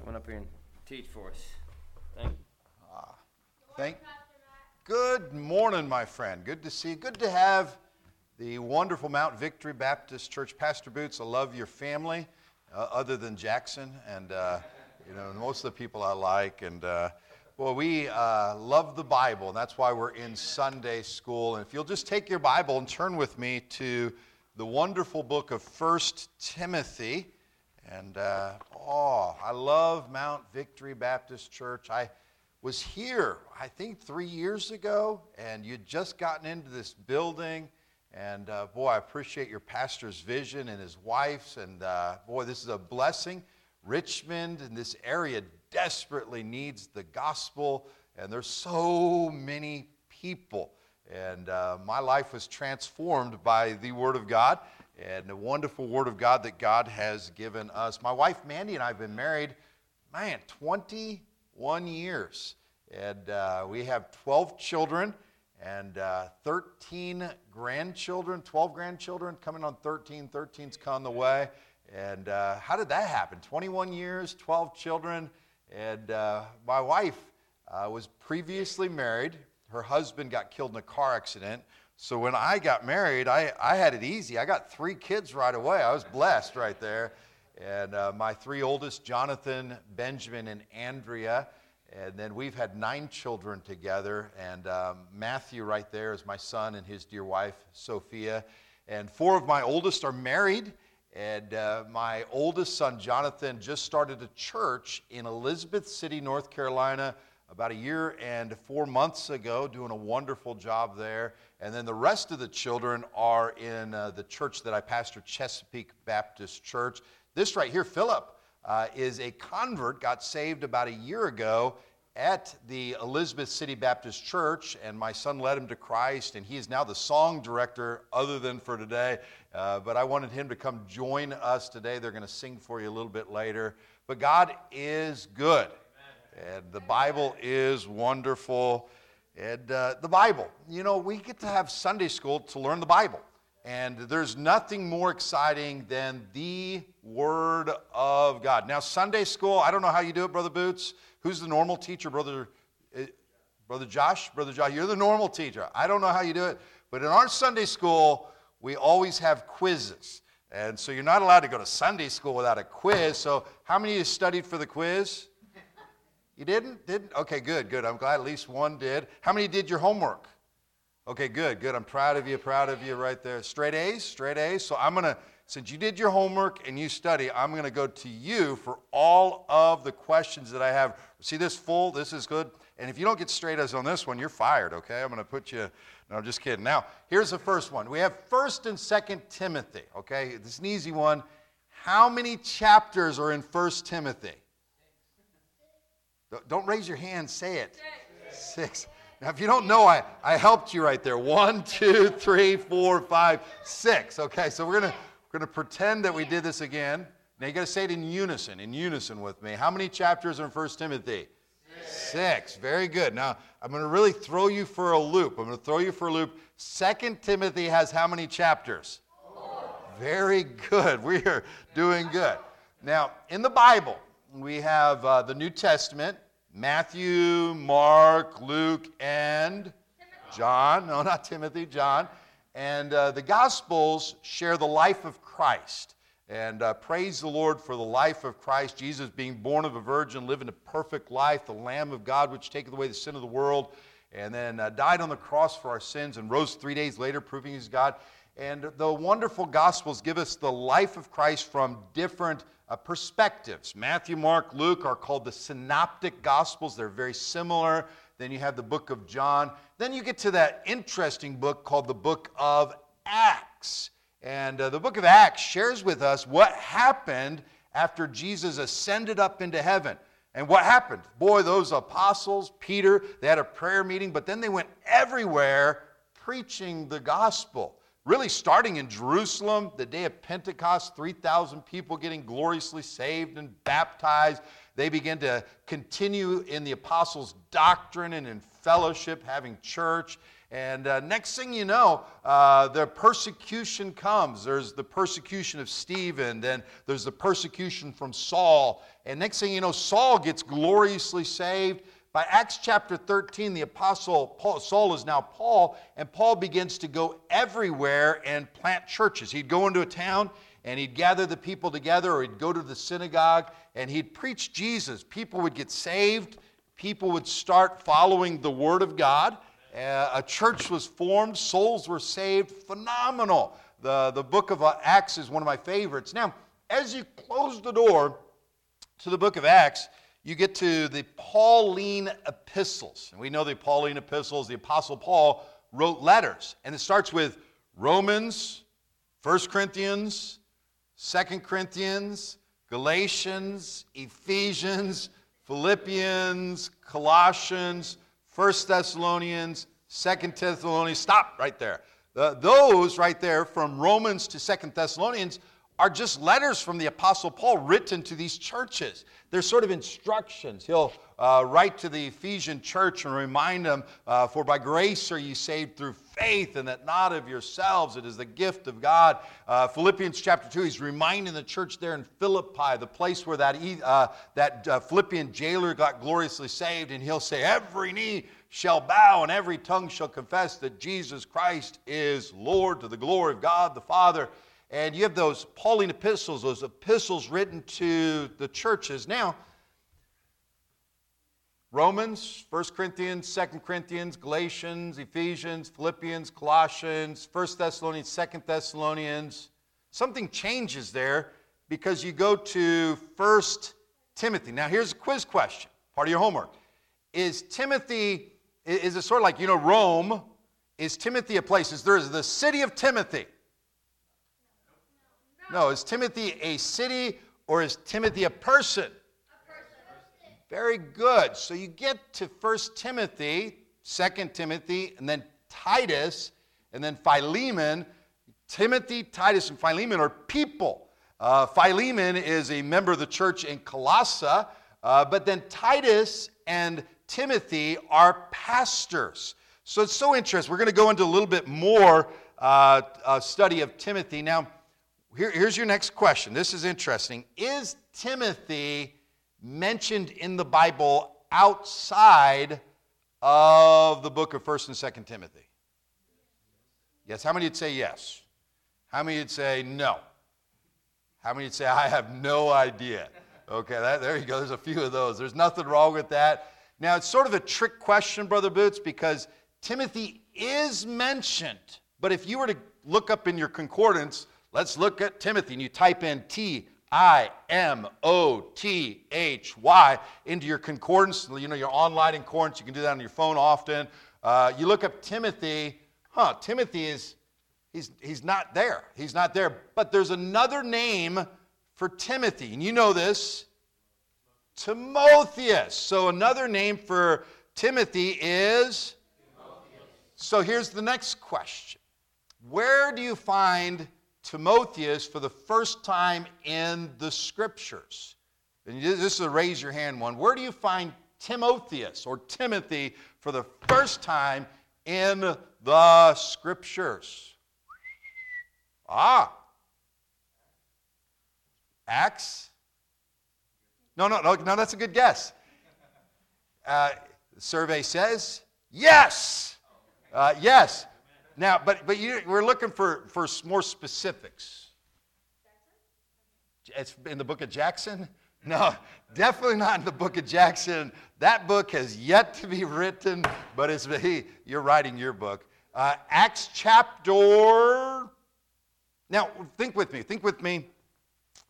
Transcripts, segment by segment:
coming up here and teach for us. Thank you. Ah, thank. Good morning, my friend. Good to see you. Good to have the wonderful Mount Victory Baptist Church. Pastor Boots, I love your family, uh, other than Jackson and uh, you know most of the people I like. And uh, well, we uh, love the Bible, and that's why we're in Sunday school. And if you'll just take your Bible and turn with me to the wonderful book of First Timothy. And uh, oh, I love Mount Victory Baptist Church. I was here, I think, three years ago, and you'd just gotten into this building. And uh, boy, I appreciate your pastor's vision and his wife's. And uh, boy, this is a blessing. Richmond and this area desperately needs the gospel, and there's so many people. And uh, my life was transformed by the Word of God and the wonderful Word of God that God has given us. My wife Mandy and I have been married, man, 21 years. And uh, we have 12 children and uh, 13 grandchildren, 12 grandchildren coming on 13. 13's come the way. And uh, how did that happen? 21 years, 12 children. And uh, my wife uh, was previously married. Her husband got killed in a car accident. So when I got married, I, I had it easy. I got three kids right away. I was blessed right there. And uh, my three oldest, Jonathan, Benjamin, and Andrea. And then we've had nine children together. And um, Matthew, right there, is my son and his dear wife, Sophia. And four of my oldest are married. And uh, my oldest son, Jonathan, just started a church in Elizabeth City, North Carolina, about a year and four months ago, doing a wonderful job there. And then the rest of the children are in uh, the church that I pastor, Chesapeake Baptist Church. This right here, Philip, uh, is a convert, got saved about a year ago at the Elizabeth City Baptist Church, and my son led him to Christ, and he is now the song director, other than for today. Uh, but I wanted him to come join us today. They're going to sing for you a little bit later. But God is good, and the Bible is wonderful. And uh, the Bible, you know, we get to have Sunday school to learn the Bible. And there's nothing more exciting than the Word of God. Now, Sunday school, I don't know how you do it, Brother Boots. Who's the normal teacher, Brother, uh, Brother Josh? Brother Josh, you're the normal teacher. I don't know how you do it. But in our Sunday school, we always have quizzes. And so you're not allowed to go to Sunday school without a quiz. So, how many of you studied for the quiz? You didn't? Didn't? Okay, good, good. I'm glad at least one did. How many did your homework? Okay, good, good. I'm proud of you, proud of you right there. Straight A's, straight A's. So I'm going to, since you did your homework and you study, I'm going to go to you for all of the questions that I have. See this full? This is good. And if you don't get straight A's on this one, you're fired, okay? I'm going to put you, no, I'm just kidding. Now, here's the first one. We have 1st and 2nd Timothy, okay? This is an easy one. How many chapters are in 1st Timothy? Don't raise your hand, say it. Six. Now, if you don't know, I, I helped you right there. One, two, three, four, five, six. Okay, so we're going to we're gonna pretend that we did this again. Now, you got to say it in unison, in unison with me. How many chapters are in 1 Timothy? Six. Six. Very good. Now, I'm going to really throw you for a loop. I'm going to throw you for a loop. 2 Timothy has how many chapters? Four. Very good. We are doing good. Now, in the Bible, we have uh, the New Testament Matthew, Mark, Luke, and John. No, not Timothy, John. And uh, the Gospels share the life of Christ. And uh, praise the Lord for the life of Christ, Jesus being born of a virgin, living a perfect life, the Lamb of God, which taketh away the sin of the world, and then uh, died on the cross for our sins and rose three days later, proving he's God. And the wonderful Gospels give us the life of Christ from different uh, perspectives. Matthew, Mark, Luke are called the synoptic gospels. They're very similar. Then you have the book of John. Then you get to that interesting book called the book of Acts. And uh, the book of Acts shares with us what happened after Jesus ascended up into heaven. And what happened? Boy, those apostles, Peter, they had a prayer meeting, but then they went everywhere preaching the gospel really starting in Jerusalem, the day of Pentecost, 3,000 people getting gloriously saved and baptized. They begin to continue in the apostles' doctrine and in fellowship, having church. And uh, next thing you know, uh, the persecution comes. There's the persecution of Stephen, then there's the persecution from Saul. And next thing you know, Saul gets gloriously saved. By Acts chapter 13, the apostle Paul, Saul is now Paul, and Paul begins to go everywhere and plant churches. He'd go into a town and he'd gather the people together, or he'd go to the synagogue and he'd preach Jesus. People would get saved, people would start following the Word of God. Uh, a church was formed, souls were saved. Phenomenal. The, the book of uh, Acts is one of my favorites. Now, as you close the door to the book of Acts, you get to the Pauline epistles. And we know the Pauline epistles, the Apostle Paul wrote letters. And it starts with Romans, 1 Corinthians, 2 Corinthians, Galatians, Ephesians, Philippians, Colossians, 1 Thessalonians, 2 Thessalonians. Stop right there. Those right there from Romans to 2 Thessalonians are just letters from the Apostle Paul written to these churches. They're sort of instructions. He'll uh, write to the Ephesian church and remind them, uh, For by grace are you saved through faith, and that not of yourselves, it is the gift of God. Uh, Philippians chapter 2, he's reminding the church there in Philippi, the place where that, uh, that uh, Philippian jailer got gloriously saved, and he'll say, Every knee shall bow and every tongue shall confess that Jesus Christ is Lord to the glory of God the Father. And you have those Pauline epistles, those epistles written to the churches. Now, Romans, 1 Corinthians, 2 Corinthians, Galatians, Ephesians, Philippians, Colossians, 1 Thessalonians, 2 Thessalonians. Something changes there because you go to 1 Timothy. Now, here's a quiz question, part of your homework. Is Timothy, is it sort of like, you know, Rome? Is Timothy a place? Is there is the city of Timothy? No, is Timothy a city or is Timothy a person? A person. Very good. So you get to 1 Timothy, 2 Timothy, and then Titus, and then Philemon. Timothy, Titus, and Philemon are people. Uh, Philemon is a member of the church in Colossae, uh, but then Titus and Timothy are pastors. So it's so interesting. We're going to go into a little bit more uh, uh study of Timothy. Now, here, here's your next question. This is interesting. Is Timothy mentioned in the Bible outside of the book of 1st and 2nd Timothy? Yes. How many would say yes? How many would say no? How many would say, I have no idea? Okay, that, there you go. There's a few of those. There's nothing wrong with that. Now, it's sort of a trick question, Brother Boots, because Timothy is mentioned. But if you were to look up in your concordance, Let's look at Timothy, and you type in T I M O T H Y into your concordance. You know, your online concordance, you can do that on your phone often. Uh, you look up Timothy, huh, Timothy is, he's, he's not there. He's not there. But there's another name for Timothy, and you know this Timotheus. So another name for Timothy is. Timotheus. So here's the next question Where do you find Timotheus for the first time in the scriptures. And this is a raise your hand one. Where do you find Timotheus or Timothy for the first time in the scriptures? Ah. Acts? No, no, no, no, that's a good guess. Uh, survey says yes. Uh, yes. Now, but, but you, we're looking for, for more specifics. It's in the book of Jackson? No, definitely not in the book of Jackson. That book has yet to be written, but it's, he, you're writing your book. Uh, Acts chapter. Now, think with me. Think with me.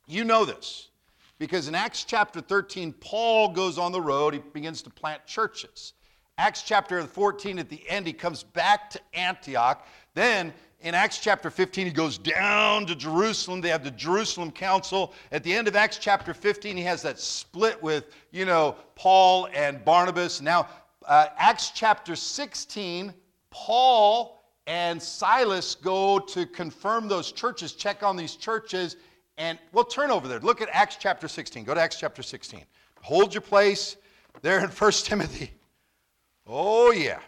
You know this because in Acts chapter 13, Paul goes on the road. He begins to plant churches. Acts chapter 14, at the end, he comes back to Antioch. Then in Acts chapter 15, he goes down to Jerusalem. They have the Jerusalem Council. At the end of Acts chapter 15, he has that split with, you know, Paul and Barnabas. Now, uh, Acts chapter 16, Paul and Silas go to confirm those churches, check on these churches, and we'll turn over there. Look at Acts chapter 16. Go to Acts chapter 16. Hold your place there in 1 Timothy. Oh, yeah.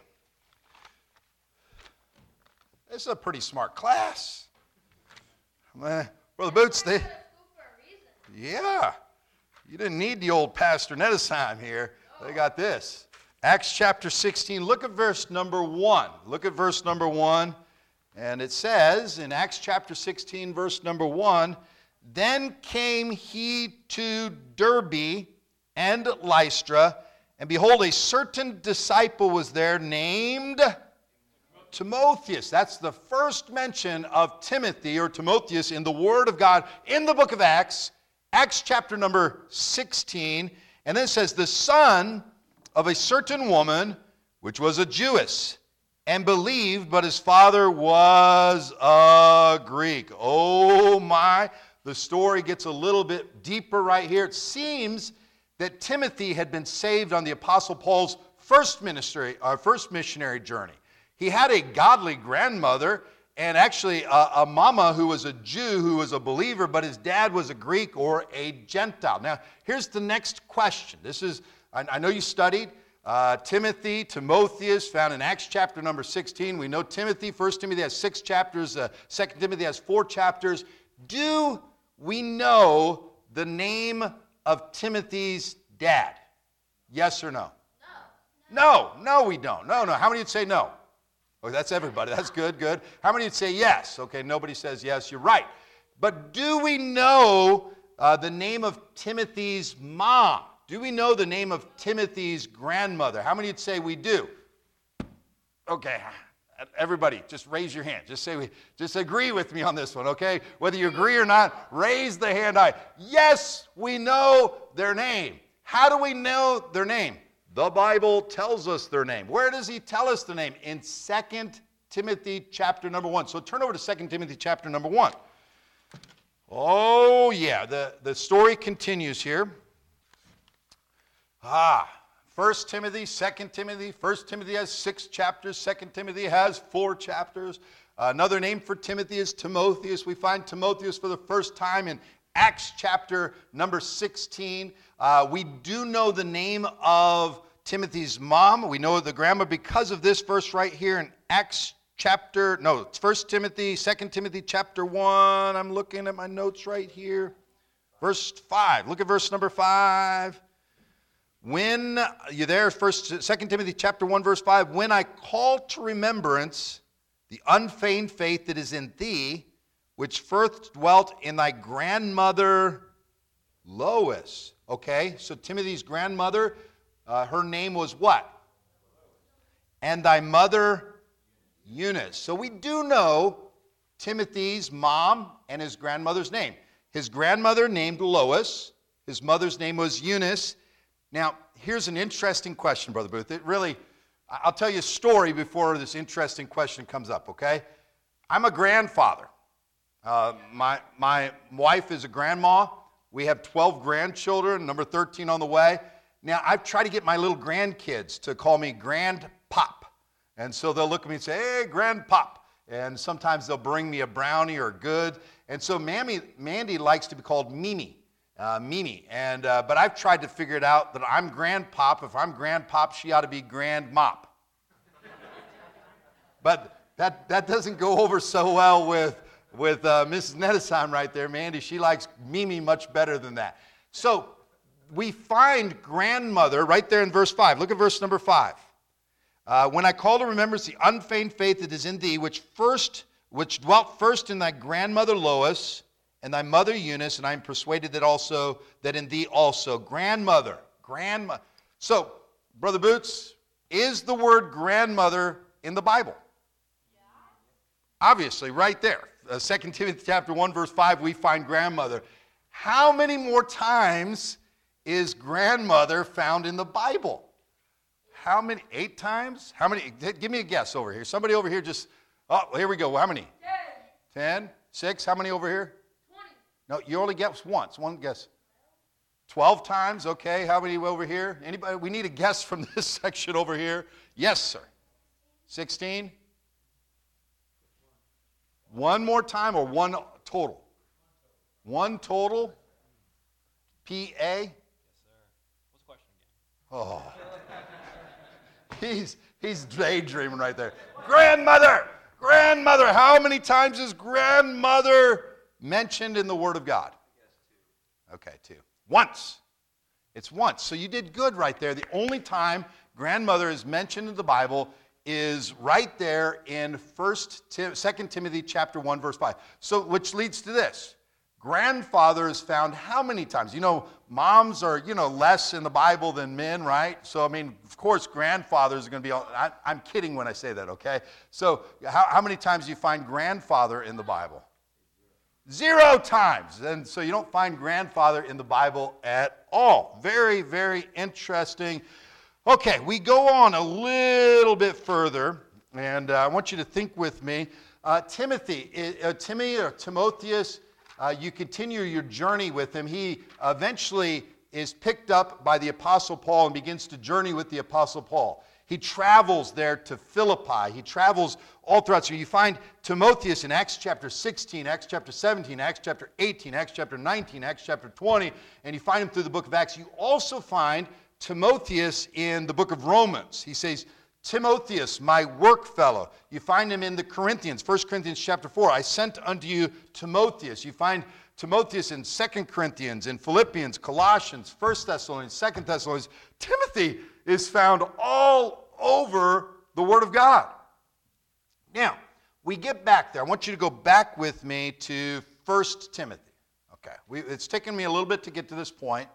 This is a pretty smart class. Brother Boots, they, yeah. You didn't need the old Pastor Nettesheim here. They got this. Acts chapter 16, look at verse number 1. Look at verse number 1. And it says in Acts chapter 16, verse number 1 Then came he to Derbe and Lystra, and behold, a certain disciple was there named Timotheus. That's the first mention of Timothy or Timotheus in the Word of God in the book of Acts, Acts chapter number 16. And then it says, The son of a certain woman, which was a Jewess and believed, but his father was a Greek. Oh my. The story gets a little bit deeper right here. It seems that Timothy had been saved on the Apostle Paul's first ministry, uh, first missionary journey. He had a godly grandmother and actually a, a, mama who was a Jew who was a believer, but his dad was a Greek or a Gentile. Now, here's the next question. This is, I, I know you studied. Uh, Timothy, Timotheus, found in Acts chapter number 16. We know Timothy, 1 Timothy has six chapters, uh, 2 Timothy has four chapters. Do we know the name of Timothy's dad? Yes or no? No. No, no, we don't. No, no. How many would say no? Oh, that's everybody. That's good, good. How many would say yes? Okay, nobody says yes. You're right. But do we know uh, the name of Timothy's mom? Do we know the name of Timothy's grandmother? How many would say we do? Okay, everybody, just raise your hand. Just say we, just agree with me on this one, okay? Whether you agree or not, raise the hand high. Yes, we know their name. How do we know their name? The Bible tells us their name. Where does he tell us the name? In 2 Timothy chapter number 1. So turn over to 2 Timothy chapter number 1. Oh, yeah, the, the story continues here. Ah, 1 Timothy, 2 Timothy. 1 Timothy has six chapters, 2 Timothy has four chapters. Uh, another name for Timothy is Timotheus. We find Timotheus for the first time in Acts chapter number 16. Uh, we do know the name of Timothy's mom. We know the grandma because of this verse right here in Acts chapter, no, it's 1 Timothy, 2 Timothy chapter 1. I'm looking at my notes right here. Verse 5. Look at verse number 5. When you there, first, 2 Timothy chapter 1, verse 5, when I call to remembrance the unfeigned faith that is in thee, which first dwelt in thy grandmother Lois. Okay, so Timothy's grandmother, uh, her name was what? And thy mother Eunice. So we do know Timothy's mom and his grandmother's name. His grandmother named Lois, his mother's name was Eunice, now, here's an interesting question, Brother Boots. It really, I'll tell you a story before this interesting question comes up, okay? I'm a grandfather. Uh, my, my wife is a grandma. We have 12 grandchildren, number 13 on the way. Now, I've tried to get my little grandkids to call me Grandpop. And so they'll look at me and say, hey, Grandpop. And sometimes they'll bring me a brownie or good. And so Mammy, Mandy likes to be called Mimi uh, Mimi. And, uh, but I've tried to figure it out that I'm grandpop. If I'm grandpop, she ought to be grand mop. but that, that doesn't go over so well with, with uh, Mrs. Nettesheim right there, Mandy. She likes Mimi much better than that. So we find grandmother right there in verse 5. Look at verse number 5. Uh, when I call to remembrance the unfeigned faith that is in thee, which first, which dwelt first in thy grandmother Lois, and thy mother Eunice, and I am persuaded that also that in thee also, grandmother, grandma. So, brother Boots, is the word grandmother in the Bible? Yeah. Obviously, right there. Uh, 2 Timothy chapter 1, verse 5, we find grandmother. How many more times is grandmother found in the Bible? How many? Eight times? How many? Give me a guess over here. Somebody over here just, oh, here we go. How many? Ten. Ten? Six? How many over here? No, you only guess once. One guess. 12 times? Okay. How many over here? Anybody? We need a guess from this section over here. Yes, sir. 16? One more time or one total? One total? P A? Yes, sir. What's the question again? Oh. he's, he's daydreaming right there. Grandmother! grandmother. How many times is grandmother mentioned in the Word of God? Okay, two. Once. It's once. So you did good right there. The only time grandmother is mentioned in the Bible is right there in First, Second Timothy chapter 1, verse 5. So which leads to this. Grandfather is found how many times? You know, moms are, you know, less in the Bible than men, right? So, I mean, of course, grandfathers are going to be, I, am kidding when I say that, okay? So, how, how many times do you find grandfather in the Bible? Zero times. And so you don't find grandfather in the Bible at all. Very, very interesting. Okay, we go on a little bit further, and uh, I want you to think with me. Uh, Timothy, uh, Timmy or Timotheus, uh, you continue your journey with him. He eventually is picked up by the Apostle Paul and begins to journey with the Apostle Paul. He travels there to Philippi. He travels all throughout. So you find Timotheus in Acts chapter 16, Acts chapter 17, Acts chapter 18, Acts chapter 19, Acts chapter 20, and you find him through the book of Acts. You also find Timotheus in the book of Romans. He says, Timotheus, my work fellow. You find him in the Corinthians, 1 Corinthians chapter 4. I sent unto you Timotheus. You find Timotheus in 2 Corinthians, in Philippians, Colossians, 1 Thessalonians, 2 Thessalonians. Timothy is found all over the Word of God. Now, we get back there. I want you to go back with me to 1 Timothy. Okay, we, it's taken me a little bit to get to this point,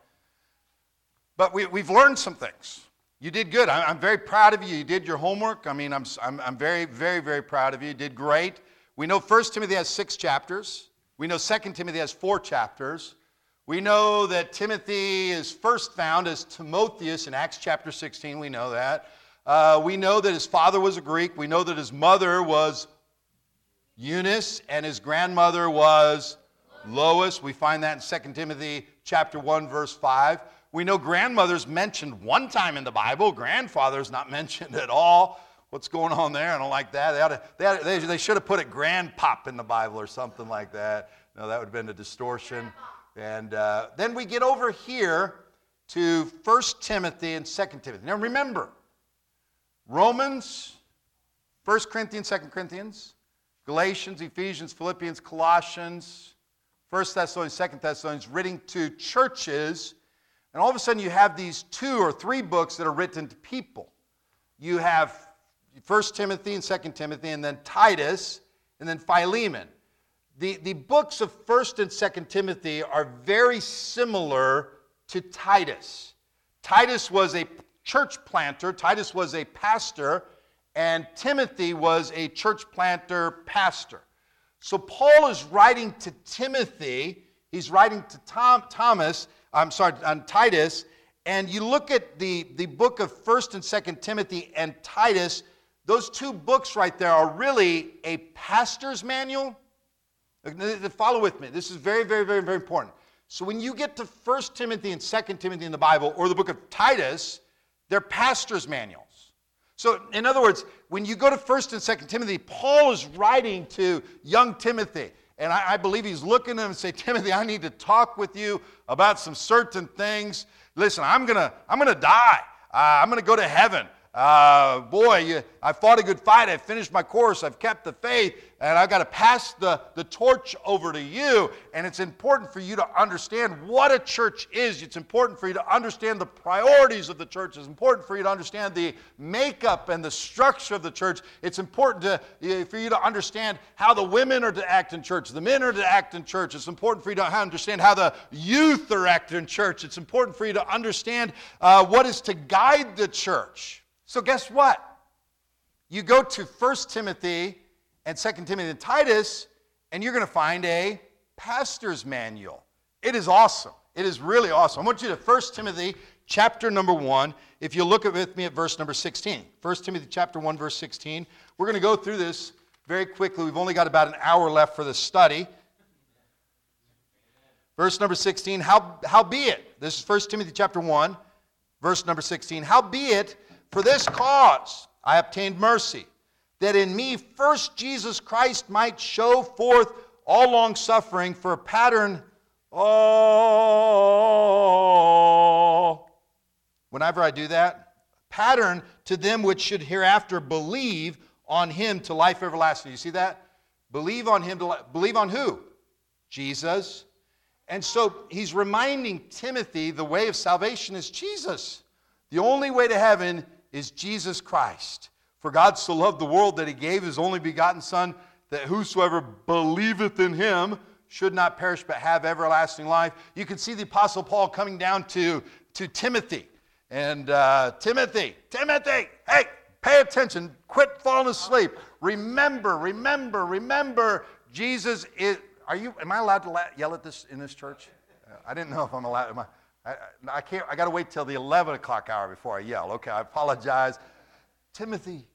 but we, we've learned some things. You did good. I, am very proud of you. You did your homework. I mean, I'm, I'm, I'm very, very, very proud of you. You did great. We know 1 Timothy has six chapters. We know 2 Timothy has four chapters. We know that Timothy is first found as Timotheus in Acts chapter 16. We know that. Uh, we know that his father was a Greek. We know that his mother was Eunice and his grandmother was Lois. We find that in 2 Timothy chapter 1 verse 5. We know grandmother's mentioned one time in the Bible. Grandfather's not mentioned at all. What's going on there? I don't like that. They, to, they, to, they, should have put it grandpop in the Bible or something like that. No, that would have been a distortion. And uh, then we get over here to 1 Timothy and 2 Timothy. Now remember, Romans, 1 Corinthians, 2 Corinthians, Galatians, Ephesians, Philippians, Colossians, 1 Thessalonians, 2 Thessalonians, written to churches. And all of a sudden you have these two or three books that are written to people. You have 1 Timothy and 2 Timothy, and then Titus, and then Philemon. The, the books of 1st and 2nd Timothy are very similar to Titus. Titus was a church planter, Titus was a pastor, and Timothy was a church planter pastor. So Paul is writing to Timothy, he's writing to Tom, Thomas, I'm sorry, on Titus, and you look at the, the book of 1st and 2nd Timothy and Titus, those two books right there are really a pastor's manual. Follow with me. This is very, very, very, very important. So when you get to 1 Timothy and 2 Timothy in the Bible, or the book of Titus, they're pastor's manuals. So, in other words, when you go to 1st and 2nd Timothy, Paul is writing to young Timothy. And I, I believe he's looking at him and say, Timothy, I need to talk with you about some certain things. Listen, I'm to I'm to die. Uh, I'm to go to heaven. Uh, boy, you, I fought a good fight. I finished my course. I've kept the faith. And I've got to pass the, the torch over to you. And it's important for you to understand what a church is. It's important for you to understand the priorities of the church. It's important for you to understand the makeup and the structure of the church. It's important to, for you to understand how the women are to act in church, the men are to act in church. It's important for you to understand how the youth are acting in church. It's important for you to understand uh, what is to guide the church. So, guess what? You go to 1 Timothy and 2 Timothy and Titus, and you're going to find a pastor's manual. It is awesome. It is really awesome. I want you to 1 Timothy chapter number 1. If you look with me at verse number 16. 1 Timothy chapter 1, verse 16. We're going to go through this very quickly. We've only got about an hour left for the study. Verse number 16, how, how be it? This is 1 Timothy chapter 1, verse number 16. How be it for this cause I obtained mercy, that in me first Jesus Christ might show forth all long suffering for a pattern. Oh, whenever I do that, pattern to them which should hereafter believe on him to life everlasting. You see that? Believe on him to li- believe on who? Jesus. And so he's reminding Timothy the way of salvation is Jesus. The only way to heaven is Jesus Christ. For God so loved the world that he gave his only begotten Son, that whosoever believeth in him should not perish but have everlasting life. You can see the Apostle Paul coming down to, to Timothy. And uh, Timothy, Timothy, hey, pay attention. Quit falling asleep. Remember, remember, remember, Jesus is. Are you? Am I allowed to la- yell at this in this church? I didn't know if I'm allowed. Am I, I, I can't. I got to wait till the 11 o'clock hour before I yell. Okay, I apologize. Timothy,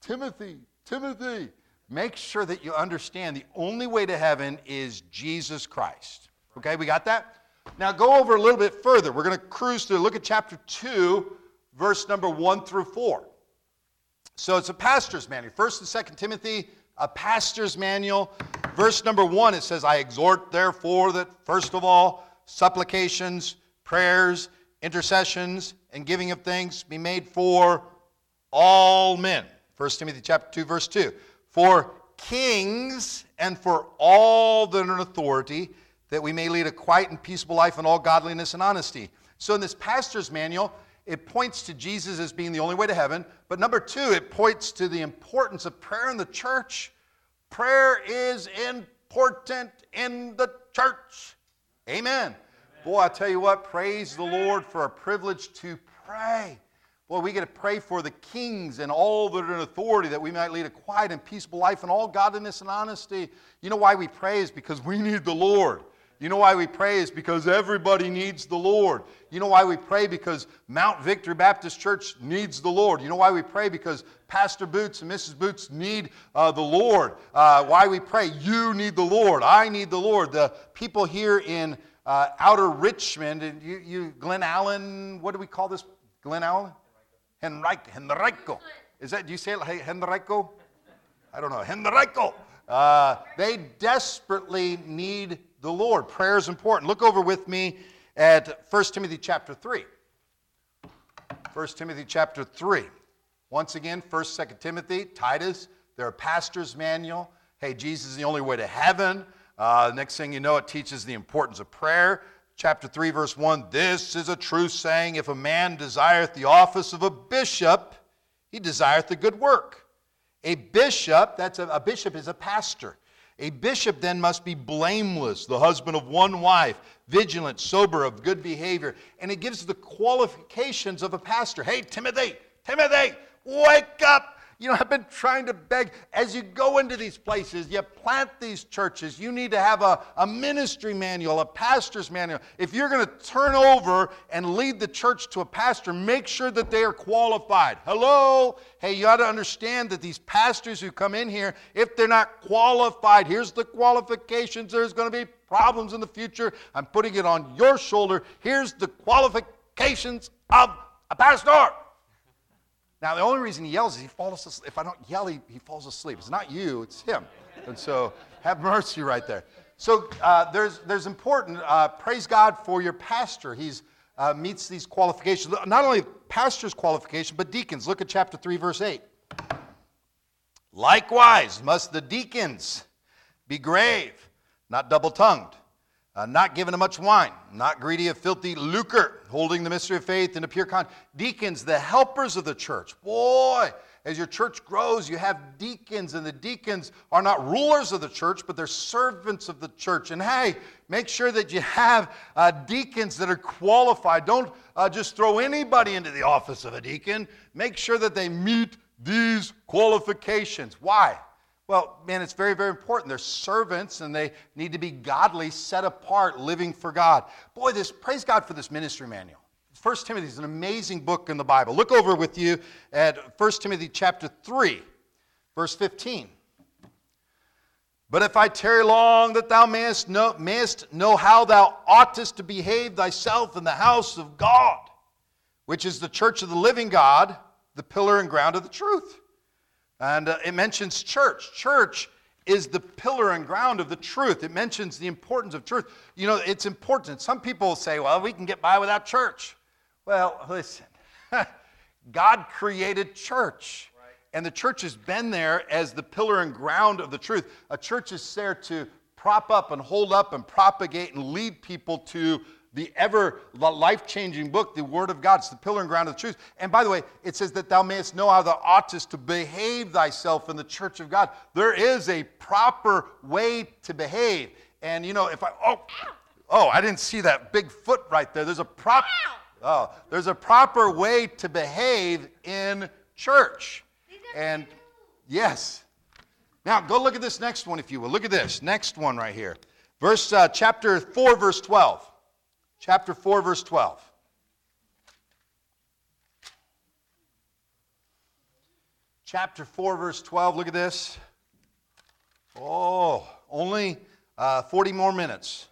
Timothy, Timothy. Make sure that you understand the only way to heaven is Jesus Christ. Okay, we got that? Now go over a little bit further. We're going to cruise through. Look at chapter 2, verse number 1 through 4. So it's a pastor's manual. First and Second Timothy, a pastor's manual. Verse number 1, it says, I exhort therefore that first of all, supplications, prayers, intercessions, and giving of thanks be made for all men. 1 Timothy chapter 2, verse 2. For kings and for all that are in authority, that we may lead a quiet and peaceable life in all godliness and honesty. So in this pastor's manual, it points to Jesus as being the only way to heaven. But number two, it points to the importance of prayer in the church. Prayer is important in the church. Amen. Boy, I tell you what, praise the Lord for a privilege to pray. Boy, we get to pray for the kings and all that are in authority that we might lead a quiet and peaceable life in all godliness and honesty. You know why we pray is because we need the Lord. You know why we pray is because everybody needs the Lord. You know why we pray because Mount Victory Baptist Church needs the Lord. You know why we pray because Pastor Boots and Mrs. Boots need uh, the Lord. Uh, why we pray, you need the Lord. I need the Lord. The people here in uh, outer Richmond, and you, you, Glen Allen, what do we call this? Glen Allen? Henrico. Henrico. Is that, do you say it like Henrico? I don't know. Henrico. Uh, they desperately need the Lord. Prayer is important. Look over with me at 1 Timothy chapter 3. 1 Timothy chapter 3. Once again, 1st, 2nd Timothy, Titus, they're pastor's manual. Hey, Jesus is the only way to heaven. Uh, next thing you know, it teaches the importance of prayer. Chapter 3, verse 1 This is a true saying if a man desireth the office of a bishop, he desireth a good work. A bishop, that's a, a bishop is a pastor. A bishop then must be blameless, the husband of one wife, vigilant, sober, of good behavior. And it gives the qualifications of a pastor. Hey, Timothy, Timothy, wake up. You know, I've been trying to beg, as you go into these places, you plant these churches, you need to have a, a ministry manual, a pastor's manual. If you're going to turn over and lead the church to a pastor, make sure that they are qualified. Hello? Hey, you ought to understand that these pastors who come in here, if they're not qualified, here's the qualifications, there's going to be problems in the future. I'm putting it on your shoulder. Here's the qualifications of a pastor. Now, the only reason he yells is he falls asleep. If I don't yell, he, he falls asleep. It's not you, it's him. And so have mercy right there. So uh, there's, there's important, uh, praise God for your pastor. He's uh, meets these qualifications. Not only pastor's qualification, but deacons. Look at chapter 3, verse 8. Likewise, must the deacons be grave, not double tongued, uh, not given to much wine, not greedy of filthy lucre, holding the mystery of faith in a pure conscience. Deacons, the helpers of the church. Boy, as your church grows, you have deacons, and the deacons are not rulers of the church, but they're servants of the church. And hey, make sure that you have uh, deacons that are qualified. Don't uh, just throw anybody into the office of a deacon. Make sure that they meet these qualifications. Why? Well, man, it's very, very important. They're servants and they need to be godly, set apart, living for God. Boy, this praise God for this ministry manual. 1 Timothy is an amazing book in the Bible. Look over with you at 1 Timothy chapter 3, verse 15. But if I tarry long, that thou mayest know, mayest know how thou oughtest to behave thyself in the house of God, which is the church of the living God, the pillar and ground of the truth. And uh, it mentions church. Church is the pillar and ground of the truth. It mentions the importance of truth. You know, it's important. Some people say, well, we can get by without church. Well, listen, God created church. And the church has been there as the pillar and ground of the truth. A church is there to prop up and hold up and propagate and lead people to the ever life changing book, the Word of God. It's the pillar and ground of the truth. And by the way, it says that thou mayest know how thou oughtest to behave thyself in the church of God. There is a proper way to behave. And you know, if I, oh, oh, I didn't see that big foot right there. There's a prop, oh, there's a proper way to behave in church. And yes. Now go look at this next one, if you will. Look at this next one right here. Verse uh, chapter 4, verse 12 chapter 4, verse 12. Chapter 4, verse 12, look at this. Oh, only uh, 40 more minutes.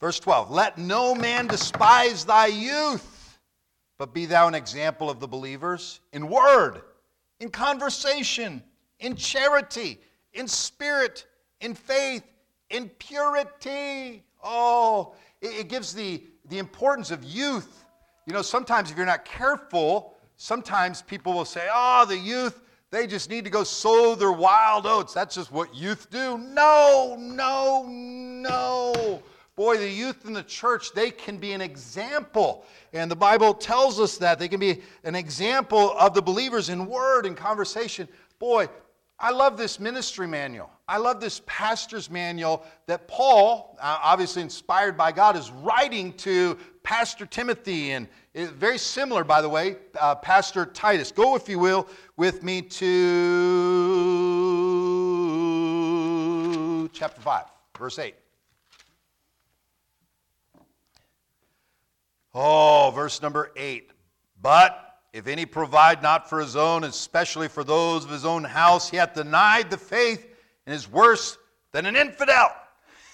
Verse 12 Let no man despise thy youth, but be thou an example of the believers in word, in conversation, in charity, in spirit, in faith, in purity. Oh, it, it gives the, the importance of youth. You know, sometimes if you're not careful, sometimes people will say, oh, the youth, they just need to go sow their wild oats. That's just what youth do. No, no, no. Boy, the youth in the church, they can be an example. And the Bible tells us that. They can be an example of the believers in word and conversation. Boy, I love this ministry manual. I love this pastor's manual that Paul, uh, obviously inspired by God, is writing to Pastor Timothy. And very similar, by the way, uh, Pastor Titus. Go, if you will, with me to chapter 5, verse 8. Oh, verse number 8. But if any provide not for his own, especially for those of his own house, he hath denied the faith and is worse than an infidel.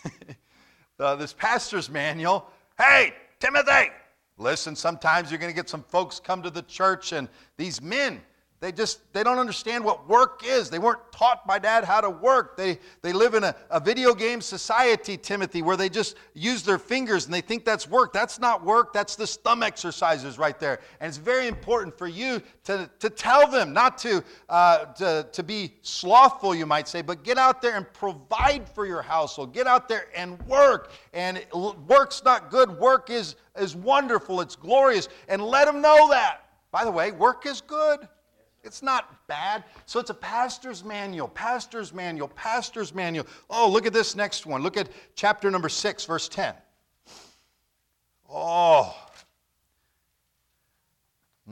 uh, this pastor's manual hey, Timothy, listen, sometimes you're going to get some folks come to the church, and these men, they just they don't understand what work is. They weren't taught by dad how to work. They they live in a, a video game society, Timothy, where they just use their fingers and they think that's work. That's not work, that's the thumb exercises right there. And it's very important for you to, to tell them, not to, uh, to, to be slothful, you might say, but get out there and provide for your household. Get out there and work. And work's not good, work is, is wonderful, it's glorious. And let them know that. By the way, work is good. It's not bad. So it's a pastor's manual, pastor's manual, pastor's manual. Oh, look at this next one. Look at chapter number 6, verse 10. Oh.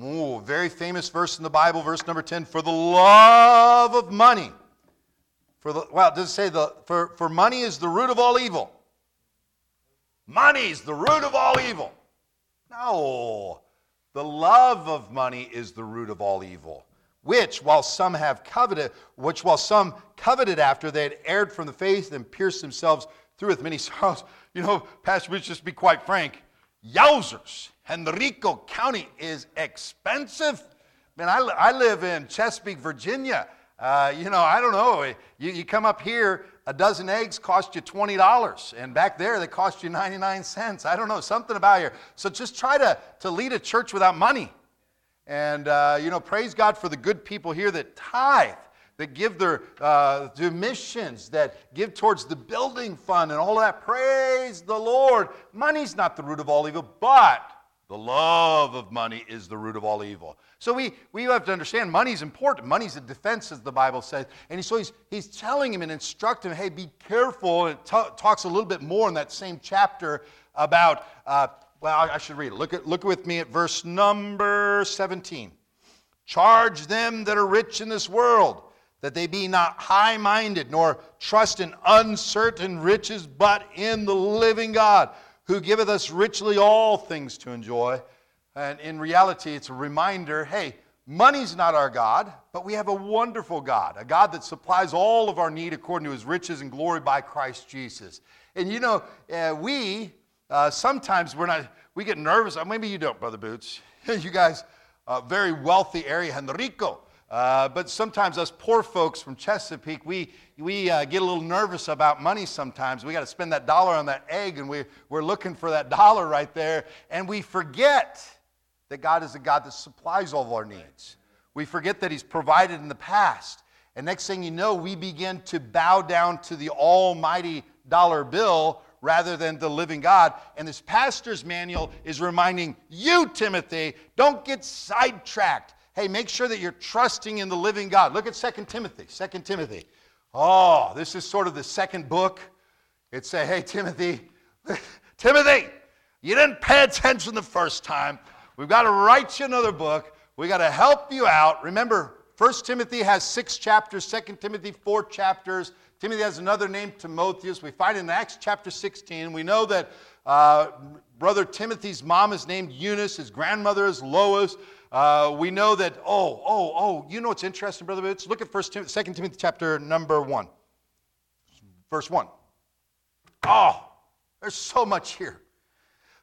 Ooh, very famous verse in the Bible, verse number 10. For the love of money. For the well, does it say the for, for money is the root of all evil? Money is the root of all evil. No. The love of money is the root of all evil which while some have coveted, which while some coveted after, they had erred from the faith and pierced themselves through with many sorrows. You know, Pastor Rich, just be quite frank, yowzers, Henrico County is expensive. Man, I, I live in Chesapeake, Virginia. Uh, you know, I don't know. You, you come up here, a dozen eggs cost you $20, and back there they cost you 99 cents. I don't know, something about here. So just try to, to lead a church without money. And, uh, you know, praise God for the good people here that tithe, that give their uh, missions, that give towards the building fund and all that. Praise the Lord. Money's not the root of all evil, but the love of money is the root of all evil. So we, we have to understand money's important. Money's a defense, as the Bible says. And so he's, he's telling him and instructing him, hey, be careful. And it t- talks a little bit more in that same chapter about uh, well, I should read it. Look, at, look with me at verse number 17. Charge them that are rich in this world, that they be not high minded, nor trust in uncertain riches, but in the living God, who giveth us richly all things to enjoy. And in reality, it's a reminder hey, money's not our God, but we have a wonderful God, a God that supplies all of our need according to his riches and glory by Christ Jesus. And you know, uh, we uh, sometimes we're not, we get nervous. Uh, maybe you don't, Brother Boots. you guys, uh, very wealthy area, Henrico. Uh, but sometimes us poor folks from Chesapeake, we, we uh, get a little nervous about money sometimes. We got to spend that dollar on that egg, and we, we're looking for that dollar right there. And we forget that God is a God that supplies all of our needs. We forget that He's provided in the past. And next thing you know, we begin to bow down to the almighty dollar bill rather than the living God. And this pastor's manual is reminding you, Timothy, don't get sidetracked. Hey, make sure that you're trusting in the living God. Look at 2 Timothy. 2 Timothy. Oh, this is sort of the second book. It say, hey, Timothy, Timothy, you didn't pay attention the first time. We've got to write you another book. We've got to help you out. Remember, 1 Timothy has six chapters, 2 Timothy, four chapters. Timothy has another name, Timotheus. We find in Acts chapter 16, we know that uh, brother Timothy's mom is named Eunice, his grandmother is Lois. Uh, we know that, oh, oh, oh, you know what's interesting, Brother Boots? Look at 1 Tim- 2 Timothy chapter number 1, verse 1. Oh, there's so much here.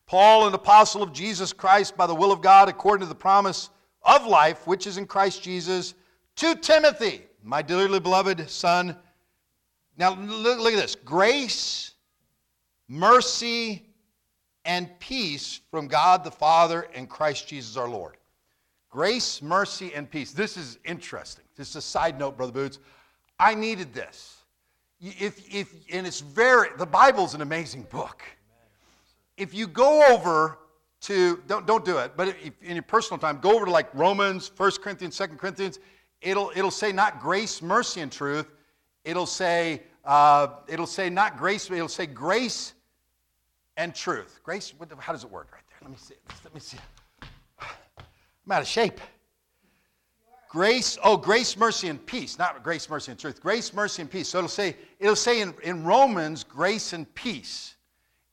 Paul, an apostle of Jesus Christ by the will of God, according to the promise of life, which is in Christ Jesus, to Timothy, my dearly beloved son now, look, look at this grace, mercy, and peace from God the Father and Christ Jesus our Lord. Grace, mercy, and peace. This is interesting. This is a side note, Brother Boots. I needed this. If, if, and it's very, the Bible's an amazing book. If you go over to, don't, don't do it, but if, in your personal time, go over to like Romans, 1 Corinthians, 2 Corinthians, it'll, it'll say not grace, mercy, and truth it'll say, uh, it'll say not grace, but it'll say grace and truth. Grace, what, how does it work right there? Let me see. Let me see. I'm out of shape. Grace, oh, grace, mercy, and peace. Not grace, mercy, and truth. Grace, mercy, and peace. So it'll say, it'll say in, in Romans, grace and peace.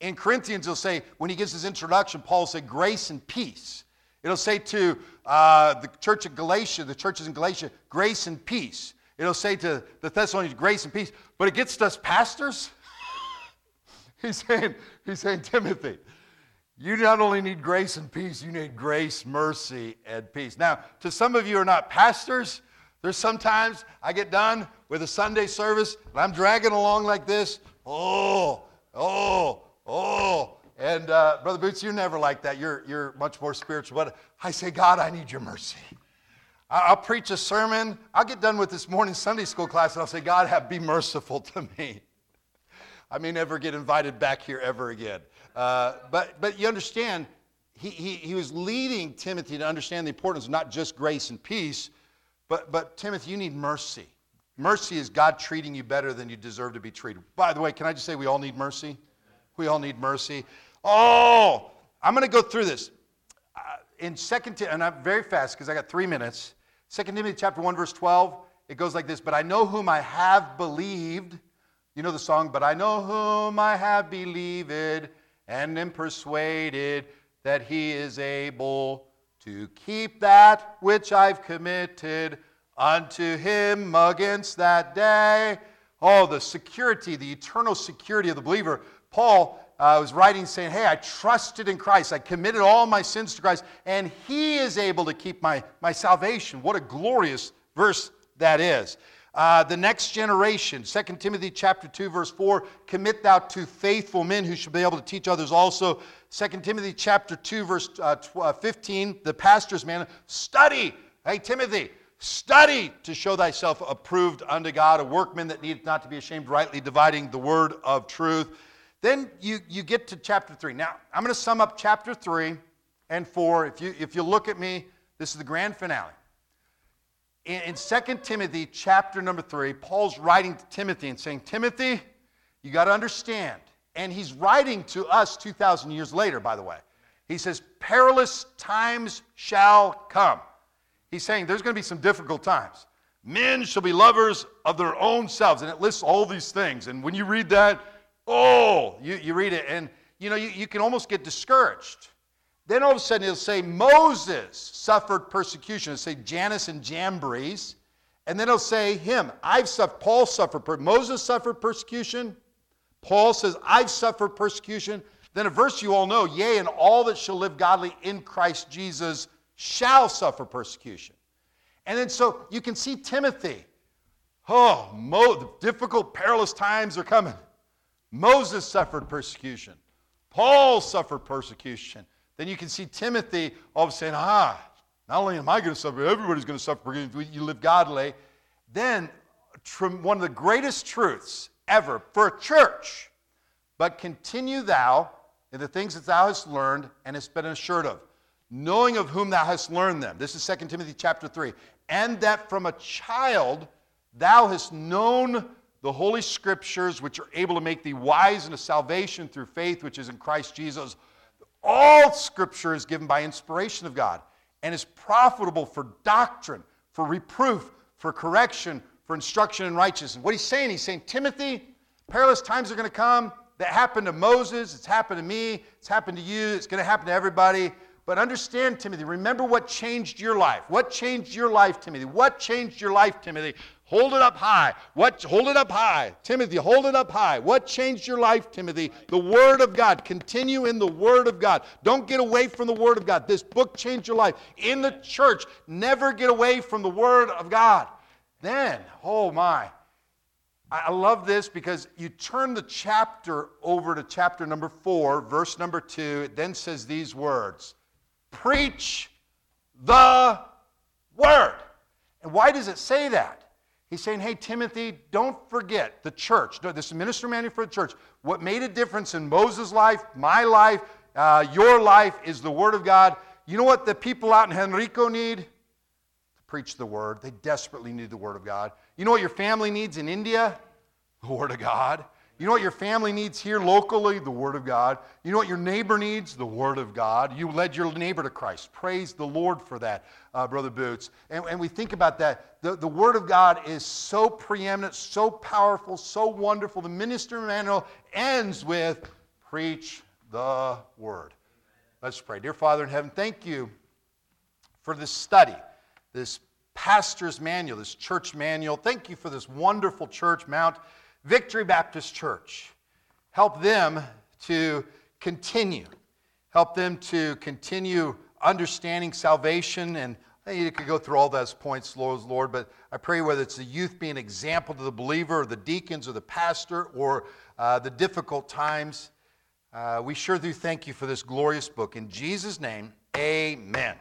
In Corinthians, it'll say, when he gives his introduction, Paul will say, grace and peace. It'll say to uh, the church of Galatia, the churches in Galatia, grace and peace. It'll say to the Thessalonians, grace and peace. But it gets to us pastors. he's, saying, he's saying, Timothy, you not only need grace and peace, you need grace, mercy, and peace. Now, to some of you who are not pastors, there's sometimes I get done with a Sunday service and I'm dragging along like this. Oh, oh, oh. And uh, Brother Boots, you're never like that. You're, you're much more spiritual. But I say, God, I need your mercy. I'll preach a sermon. I'll get done with this morning Sunday school class and I'll say, God, have, be merciful to me. I may never get invited back here ever again. Uh, but, but you understand, he, he, he was leading Timothy to understand the importance of not just grace and peace, but, but Timothy, you need mercy. Mercy is God treating you better than you deserve to be treated. By the way, can I just say we all need mercy? We all need mercy. Oh, I'm going to go through this. Uh, in Second, and I'm very fast because I got three minutes. 2 Timothy chapter 1, verse 12, it goes like this, But I know whom I have believed. You know the song, But I know whom I have believed and am persuaded that he is able to keep that which I've committed unto him against that day. Oh, the security, the eternal security of the believer. Paul uh, was writing saying, Hey, I trusted in Christ. I committed all my sins to Christ, and He is able to keep my, my salvation. What a glorious verse that is. Uh, the next generation, 2 Timothy chapter 2, verse 4, commit thou to faithful men who shall be able to teach others also. 2 Timothy chapter 2, verse uh, uh 15, the pastor's man, study. Hey, Timothy, study to show thyself approved unto God, a workman that needeth not to be ashamed, rightly dividing the word of truth. Then you, you get to chapter 3. Now, I'm going to sum up chapter 3 and 4. If you, if you look at me, this is the grand finale. In, in 2 Timothy chapter number 3, Paul's writing to Timothy and saying, Timothy, you got to understand. And he's writing to us 2,000 years later, by the way. He says, Perilous times shall come. He's saying there's going to be some difficult times. Men shall be lovers of their own selves. And it lists all these things. And when you read that, Oh, you, you read it, and you know, you, you can almost get discouraged. Then all of a sudden it'll say Moses suffered persecution. It'll say Jannes and Jambres. And then it'll say him. I've suffered, Paul suffered, Moses suffered persecution. Paul says, I've suffered persecution. Then a verse you all know, yea, and all that shall live godly in Christ Jesus shall suffer persecution. And then so you can see Timothy. Oh, mo- difficult, perilous times are coming. Moses suffered persecution. Paul suffered persecution. Then you can see Timothy all of a sudden, ah, not only am I going to suffer, everybody's going to suffer because you live godly. Then, one of the greatest truths ever for a church, but continue thou in the things that thou hast learned and hast been assured of, knowing of whom thou hast learned them. This is 2 Timothy chapter 3. And that from a child thou hast known the holy scriptures, which are able to make thee wise unto salvation through faith which is in Christ Jesus. All scripture is given by inspiration of God and is profitable for doctrine, for reproof, for correction, for instruction in righteousness. What he's saying, he's saying, Timothy, perilous times are going to come. That happened to Moses, it's happened to me, it's happened to you, it's going to happen to everybody. But understand, Timothy, remember what changed your life. What changed your life, Timothy? What changed your life, Timothy? Hold it up high. What hold it up high. Timothy, hold it up high. What changed your life, Timothy? The word of God. Continue in the word of God. Don't get away from the word of God. This book changed your life. In the church, never get away from the word of God. Then, oh my. I love this because you turn the chapter over to chapter number 4, verse number 2. It then says these words Preach the word. And why does it say that? He's saying, hey, Timothy, don't forget the church. This is minister manual for the church. What made a difference in Moses' life, my life, uh, your life is the Word of God. You know what the people out in Henrico need? To preach the Word. They desperately need the Word of God. You know what your family needs in India? The Word of God. You know what your family needs here locally? The Word of God. You know what your neighbor needs? The Word of God. You led your neighbor to Christ. Praise the Lord for that, uh, Brother Boots. And, and we think about that. The, the Word of God is so preeminent, so powerful, so wonderful. The minister manual ends with preach the Word. Let's pray. Dear Father in heaven, thank you for this study, this pastor's manual, this church manual. Thank you for this wonderful church, Mount. Victory Baptist Church. Help them to continue. Help them to continue understanding salvation. And you could go through all those points, Lord, but I pray whether it's the youth being an example to the believer, or the deacons, or the pastor, or uh, the difficult times, uh, we sure do thank you for this glorious book. In Jesus' name, amen.